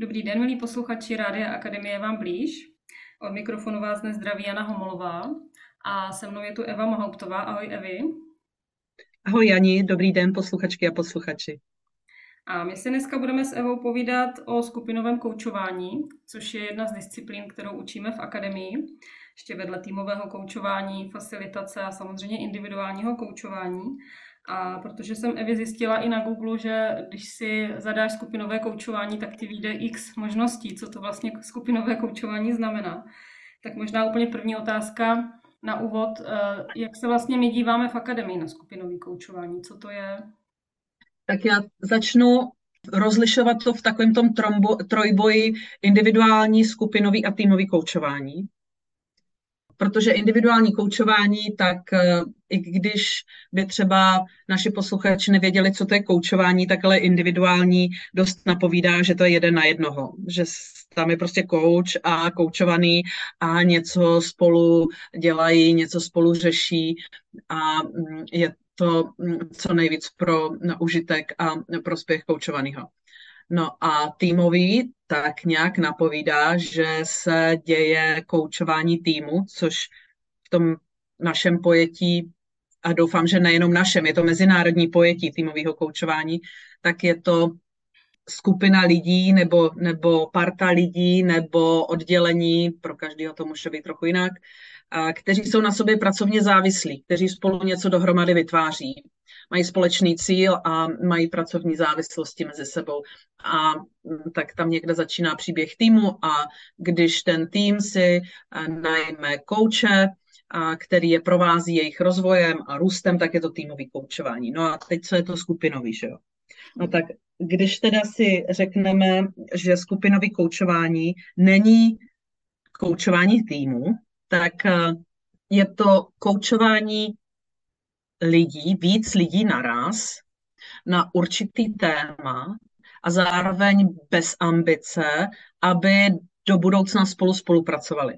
Dobrý den, milí posluchači Rádia Akademie vám blíž. Od mikrofonu vás dnes zdraví Jana Homolová a se mnou je tu Eva Mohauptová. Ahoj Evi. Ahoj Jani, dobrý den posluchačky a posluchači. A my si dneska budeme s Evou povídat o skupinovém koučování, což je jedna z disciplín, kterou učíme v akademii. Ještě vedle týmového koučování, facilitace a samozřejmě individuálního koučování. A protože jsem Evi zjistila i na Google, že když si zadáš skupinové koučování, tak ti vyjde x možností, co to vlastně skupinové koučování znamená. Tak možná úplně první otázka na úvod. Eh, jak se vlastně my díváme v akademii na skupinové koučování? Co to je? Tak já začnu rozlišovat to v takovém tom trombo, trojboji individuální, skupinový a týmový koučování protože individuální koučování, tak eh, i když by třeba naši posluchači nevěděli, co to je koučování, tak ale individuální dost napovídá, že to je jeden na jednoho, že tam je prostě kouč a koučovaný a něco spolu dělají, něco spolu řeší a mm, je to mm, co nejvíc pro užitek a prospěch koučovaného. No a týmový tak nějak napovídá, že se děje koučování týmu, což v tom našem pojetí, a doufám, že nejenom našem, je to mezinárodní pojetí týmového koučování, tak je to skupina lidí nebo, nebo parta lidí nebo oddělení, pro každého to může být trochu jinak, kteří jsou na sobě pracovně závislí, kteří spolu něco dohromady vytváří mají společný cíl a mají pracovní závislosti mezi sebou. A mm, tak tam někde začíná příběh týmu a když ten tým si eh, najme kouče, a který je provází jejich rozvojem a růstem, tak je to týmový koučování. No a teď co je to skupinový, že jo? No tak když teda si řekneme, že skupinový koučování není koučování týmu, tak eh, je to koučování lidí, víc lidí naraz na určitý téma a zároveň bez ambice, aby do budoucna spolu spolupracovali.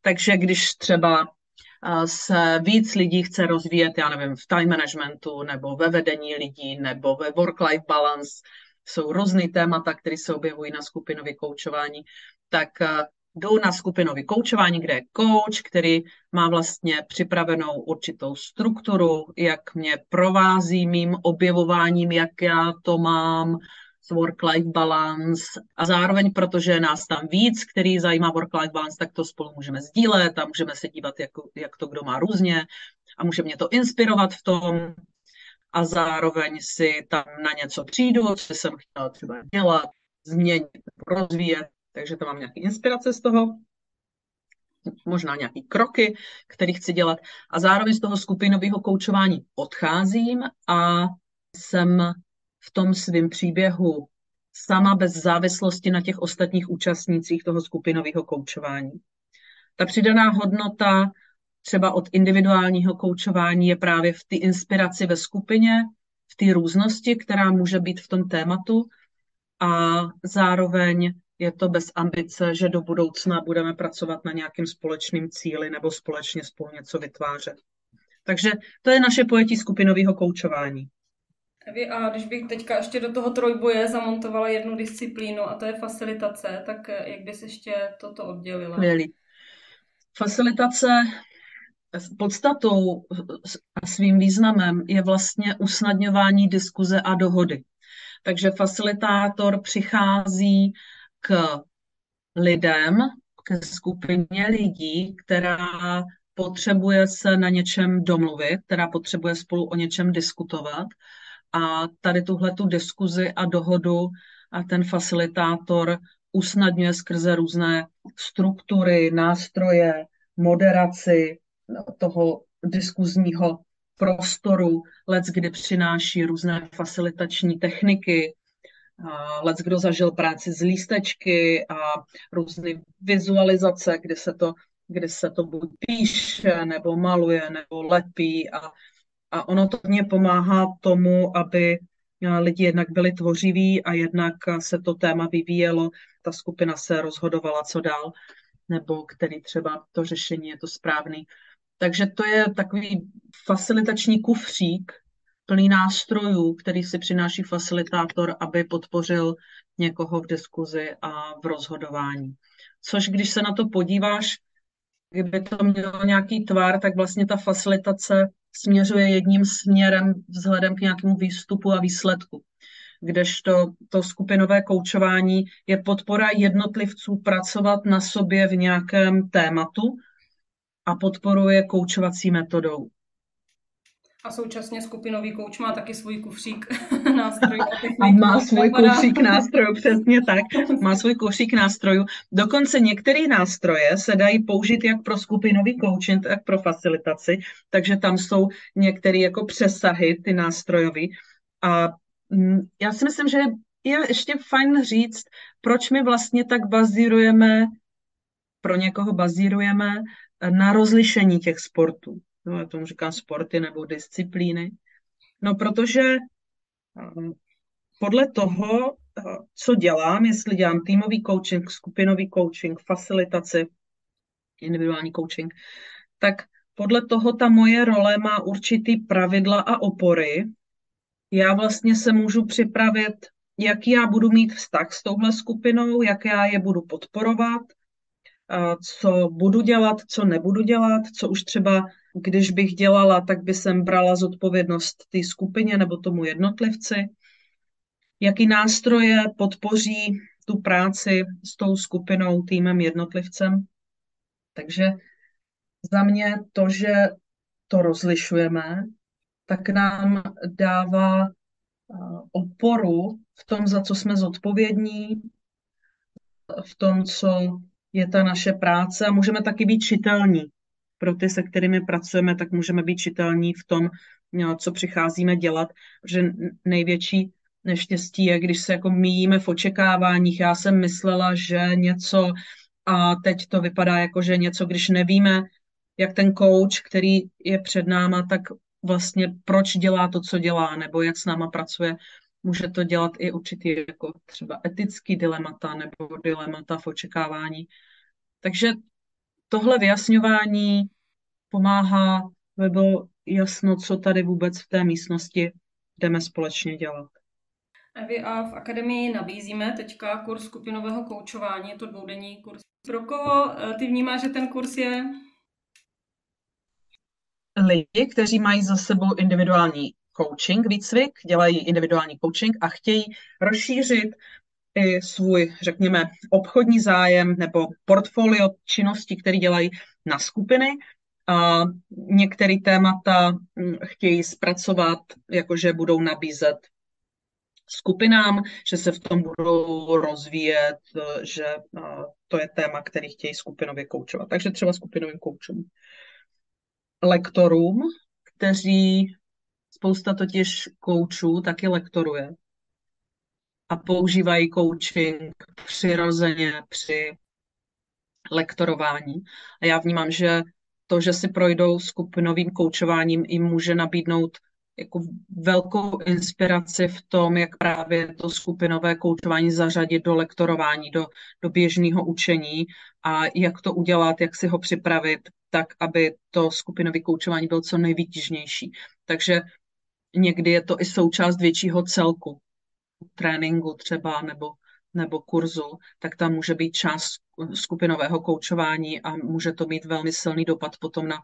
Takže když třeba eh, se víc lidí chce rozvíjet, já nevím, v time managementu nebo ve vedení lidí nebo ve work-life balance, jsou různý témata, které se objevují na skupinově koučování, tak eh, jdou na skupinové koučování, kde je coach, který má vlastně připravenou určitou strukturu, jak mě provází mým objevováním, jak já to mám, s work-life balance. A zároveň, protože nás tam víc, který zajímá work-life balance, tak to spolu můžeme sdílet a můžeme se dívat, jak, jak to kdo má různě. A může mě to inspirovat v tom. A zároveň si tam na něco přijdu, co jsem chtěla třeba dělat, změnit, rozvíjet takže to mám nějaké inspirace z toho, možná nějaké kroky, které chci dělat. A zároveň z toho skupinového koučování odcházím a jsem v tom svém příběhu sama bez závislosti na těch ostatních účastnících toho skupinového koučování. Ta přidaná hodnota třeba od individuálního koučování je právě v té inspiraci ve skupině, v té různosti, která může být v tom tématu a zároveň je to bez ambice, že do budoucna budeme pracovat na nějakém společném cíli nebo společně spolu něco vytvářet. Takže to je naše pojetí skupinového koučování. A když bych teďka ještě do toho trojboje zamontovala jednu disciplínu, a to je facilitace, tak jak bys ještě toto oddělila? Měli. Facilitace podstatou a svým významem je vlastně usnadňování diskuze a dohody. Takže facilitátor přichází k lidem, ke skupině lidí, která potřebuje se na něčem domluvit, která potřebuje spolu o něčem diskutovat. A tady tuhle tu diskuzi a dohodu a ten facilitátor usnadňuje skrze různé struktury, nástroje, moderaci toho diskuzního prostoru, let, kdy přináší různé facilitační techniky, Lec kdo zažil práci z lístečky a různé vizualizace, kdy se to, kdy se to buď píše, nebo maluje, nebo lepí a, a ono to mě pomáhá tomu, aby lidi jednak byli tvořiví a jednak se to téma vyvíjelo, ta skupina se rozhodovala, co dál, nebo který třeba to řešení je to správný. Takže to je takový facilitační kufřík, plný nástrojů, který si přináší facilitátor, aby podpořil někoho v diskuzi a v rozhodování. Což když se na to podíváš, kdyby to mělo nějaký tvar, tak vlastně ta facilitace směřuje jedním směrem vzhledem k nějakému výstupu a výsledku. Kdežto to skupinové koučování je podpora jednotlivců pracovat na sobě v nějakém tématu a podporuje koučovací metodou. A současně skupinový kouč má taky svůj kufřík nástrojů. A má svůj kufřík nástrojů, přesně tak. Má svůj kufřík nástrojů. Dokonce některé nástroje se dají použít jak pro skupinový coaching, tak pro facilitaci, takže tam jsou některé jako přesahy, ty nástrojové. A mm, já si myslím, že je ještě fajn říct, proč my vlastně tak bazírujeme, pro někoho bazírujeme na rozlišení těch sportů no, já tomu říkám sporty nebo disciplíny. No, protože eh, podle toho, eh, co dělám, jestli dělám týmový coaching, skupinový coaching, facilitaci, individuální coaching, tak podle toho ta moje role má určitý pravidla a opory. Já vlastně se můžu připravit, jaký já budu mít vztah s touhle skupinou, jak já je budu podporovat, co budu dělat, co nebudu dělat, co už třeba když bych dělala, tak by jsem brala zodpovědnost té skupině nebo tomu jednotlivci. Jaký nástroje podpoří tu práci s tou skupinou, týmem, jednotlivcem. Takže za mě to, že to rozlišujeme, tak nám dává oporu v tom, za co jsme zodpovědní, v tom, co je ta naše práce a můžeme taky být čitelní pro ty, se kterými pracujeme, tak můžeme být čitelní v tom, co přicházíme dělat, že největší neštěstí je, když se jako míjíme v očekáváních. Já jsem myslela, že něco a teď to vypadá jako, že něco, když nevíme, jak ten coach, který je před náma, tak vlastně proč dělá to, co dělá, nebo jak s náma pracuje, může to dělat i určitý jako třeba etický dilemata nebo dilemata v očekávání. Takže tohle vyjasňování pomáhá, aby bylo jasno, co tady vůbec v té místnosti jdeme společně dělat. Evi, a v akademii nabízíme teďka kurz skupinového koučování, je to dvoudenní kurz. Pro koho eh, ty vnímáš, že ten kurz je? Lidi, kteří mají za sebou individuální coaching, výcvik, dělají individuální coaching a chtějí rozšířit i svůj, řekněme, obchodní zájem nebo portfolio činností, které dělají na skupiny a některé témata hm, chtějí zpracovat, jakože budou nabízet skupinám, že se v tom budou rozvíjet, že to je téma, který chtějí skupinově koučovat. Takže třeba skupinovým koučům. Lektorům, kteří spousta totiž koučů taky lektoruje a používají coaching přirozeně při lektorování. A já vnímám, že to, že si projdou skupinovým koučováním, jim může nabídnout jako velkou inspiraci v tom, jak právě to skupinové koučování zařadit do lektorování, do, do běžného učení a jak to udělat, jak si ho připravit, tak, aby to skupinové koučování bylo co nejvýtěžnější. Takže někdy je to i součást většího celku, tréninku třeba, nebo, nebo kurzu, tak tam může být část skupinového koučování a může to mít velmi silný dopad potom na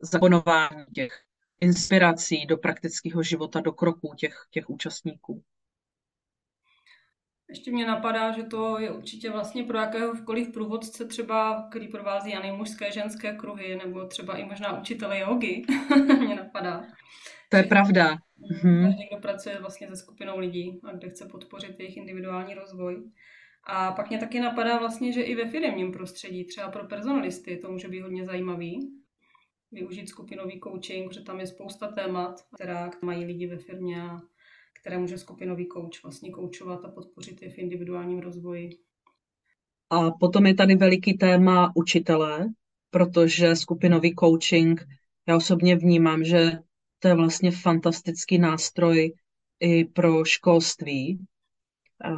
zaponování těch inspirací do praktického života, do kroků těch, těch účastníků. Ještě mě napadá, že to je určitě vlastně pro jakéhokoliv průvodce třeba, který provází ani mužské, ženské kruhy, nebo třeba i možná učitele jogy, mě napadá. To je pravda. Mhm. Každý, kdo pracuje vlastně se skupinou lidí a kde chce podpořit jejich individuální rozvoj. A pak mě taky napadá vlastně, že i ve firmním prostředí, třeba pro personalisty, to může být hodně zajímavý, využít skupinový coaching, protože tam je spousta témat, která mají lidi ve firmě a které může skupinový coach vlastně koučovat a podpořit je v individuálním rozvoji. A potom je tady veliký téma učitelé, protože skupinový coaching, já osobně vnímám, že to je vlastně fantastický nástroj i pro školství,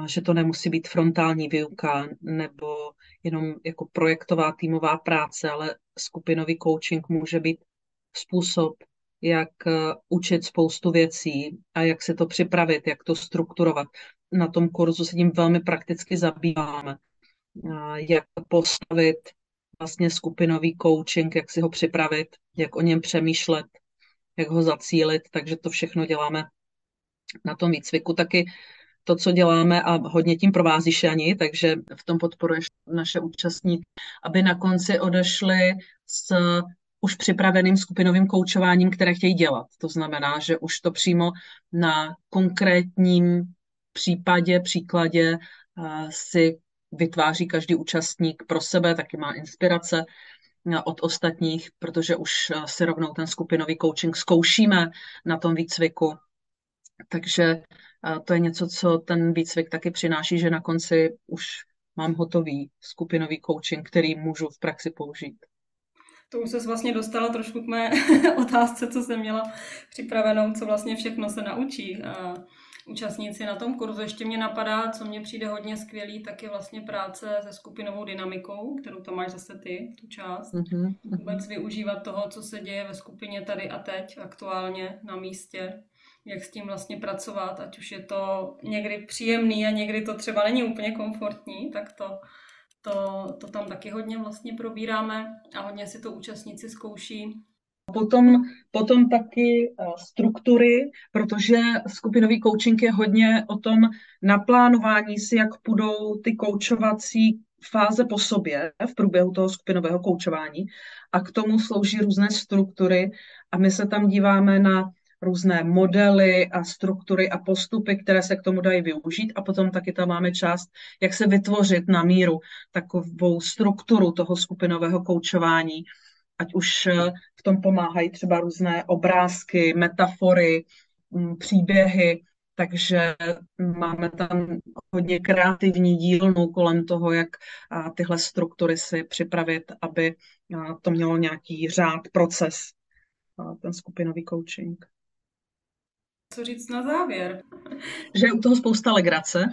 že to nemusí být frontální výuka nebo jenom jako projektová týmová práce, ale skupinový coaching může být způsob, jak učit spoustu věcí a jak si to připravit, jak to strukturovat. Na tom kurzu se tím velmi prakticky zabýváme. Jak postavit vlastně skupinový coaching, jak si ho připravit, jak o něm přemýšlet, jak ho zacílit, takže to všechno děláme na tom výcviku. Taky to, co děláme a hodně tím provází Šani, takže v tom podporuješ naše účastníky, aby na konci odešli s už připraveným skupinovým koučováním, které chtějí dělat. To znamená, že už to přímo na konkrétním případě, příkladě si vytváří každý účastník pro sebe, taky má inspirace od ostatních, protože už si rovnou ten skupinový coaching zkoušíme na tom výcviku. Takže to je něco, co ten výcvik taky přináší, že na konci už mám hotový skupinový coaching, který můžu v praxi použít. To už se vlastně dostala trošku k mé otázce, co jsem měla připravenou, co vlastně všechno se naučí účastníci na tom kurzu. Ještě mě napadá, co mně přijde hodně skvělý, tak je vlastně práce se skupinovou dynamikou, kterou tam máš zase ty, tu část. Mm-hmm. Vůbec využívat toho, co se děje ve skupině tady a teď, aktuálně na místě jak s tím vlastně pracovat, ať už je to někdy příjemný a někdy to třeba není úplně komfortní, tak to, to, to tam taky hodně vlastně probíráme a hodně si to účastníci zkouší. Potom, potom taky eh, struktury, protože skupinový coaching je hodně o tom naplánování si, jak půjdou ty koučovací fáze po sobě v průběhu toho skupinového koučování a k tomu slouží různé struktury a my se tam díváme na různé modely a struktury a postupy, které se k tomu dají využít. A potom taky tam máme část, jak se vytvořit na míru takovou strukturu toho skupinového koučování, ať už eh, v tom pomáhají třeba různé obrázky, metafory, mm, příběhy, takže máme tam hodně kreativní dílnu kolem toho, jak tyhle struktury si připravit, aby to mělo nějaký řád, proces, ten skupinový coaching co říct na závěr. Že je u toho spousta legrace.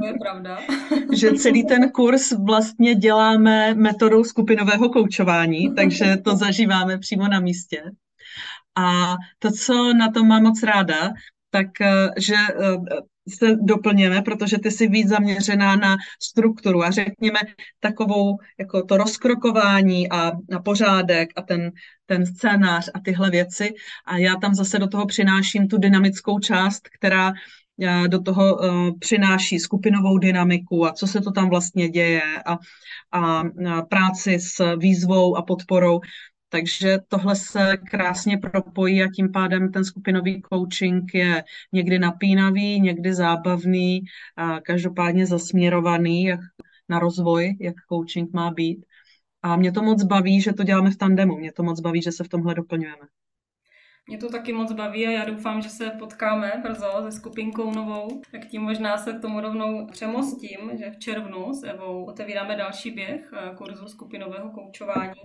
To je pravda. že celý ten kurz vlastně děláme metodou skupinového koučování, takže to zažíváme přímo na místě. A to, co na tom mám moc ráda, tak eh, eh, se doplněme, protože ty jsi víc zaměřená na strukturu a řekněme takovou jako to rozkrokování a na pořádek a ten, ten scénář a tyhle věci. A já tam zase do toho přináším tu dynamickou část, která eh, do toho přináší skupinovou dynamiku a co se to tam vlastně děje a, a, a práci s výzvou a podporou. Takže tohle se krásně propojí a tím pádem ten skupinový coaching je někdy napínavý, někdy zábavný, a každopádně zasměrovaný jak na rozvoj, jak coaching má být. A mě to moc baví, že to děláme v tandemu. Mě to moc baví, že se v tomhle doplňujeme. Mě to taky moc baví a já doufám, že se potkáme brzo se skupinkou novou. Tak tím možná se k tomu rovnou přemostím, že v červnu s Evou otevíráme další běh eh, kurzu skupinového koučování.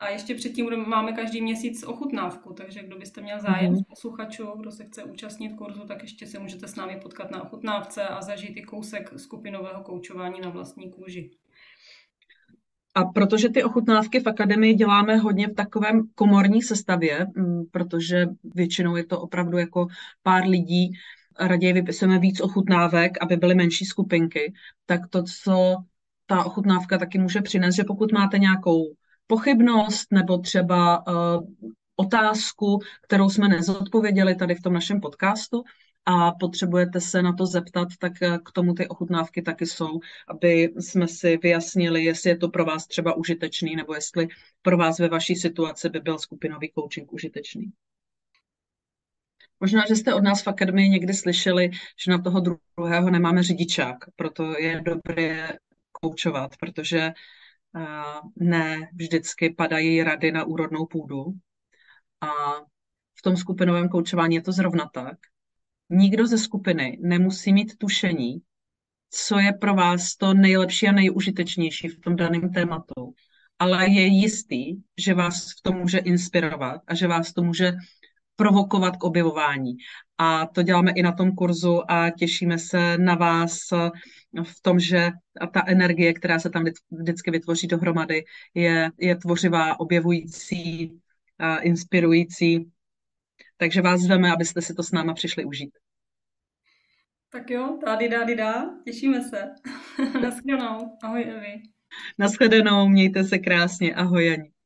A ještě předtím máme každý měsíc ochutnávku, takže kdo byste měl zájem mm-hmm. z posluchačů, kdo se chce účastnit kurzu, tak ještě se můžete s námi potkat na ochutnávce a zažít i kousek skupinového koučování na vlastní kůži. A protože ty ochutnávky v akademii děláme hodně v takovém komorní sestavě, mm, protože většinou je to opravdu jako pár lidí, raději vypisujeme víc ochutnávek, aby byly menší skupinky, tak to, co ta ochutnávka taky může přinést, že pokud máte nějakou pochybnost nebo třeba uh, otázku, kterou jsme nezodpověděli tady v tom našem podcastu, a potřebujete se na to zeptat, tak eh, k tomu ty ochutnávky taky jsou, aby jsme si vyjasnili, jestli je to pro vás třeba užitečný, nebo jestli pro vás ve vaší situaci by byl skupinový coaching užitečný. Možná, že jste od nás v akademii někdy slyšeli, že na toho druhého nemáme řidičák, proto je dobré koučovat, protože eh, ne vždycky padají rady na úrodnou půdu. A v tom skupinovém koučování je to zrovna tak nikdo ze skupiny nemusí mít tušení, co je pro vás to nejlepší a nejužitečnější v tom daném tématu, ale je jistý, že vás v tom může inspirovat a že vás to může provokovat k objevování. A to děláme i na tom kurzu a těšíme se na vás v tom, že ta energie, která se tam vždycky vytvoří dohromady, je, je tvořivá, objevující, inspirující Takže vás zveme, abyste si to s náma přišli užít. Tak jo, tady dá, dá, těšíme se. Naschledanou. Ahoj Evi. Naschledanou, mějte se krásně. Ahoj Ani.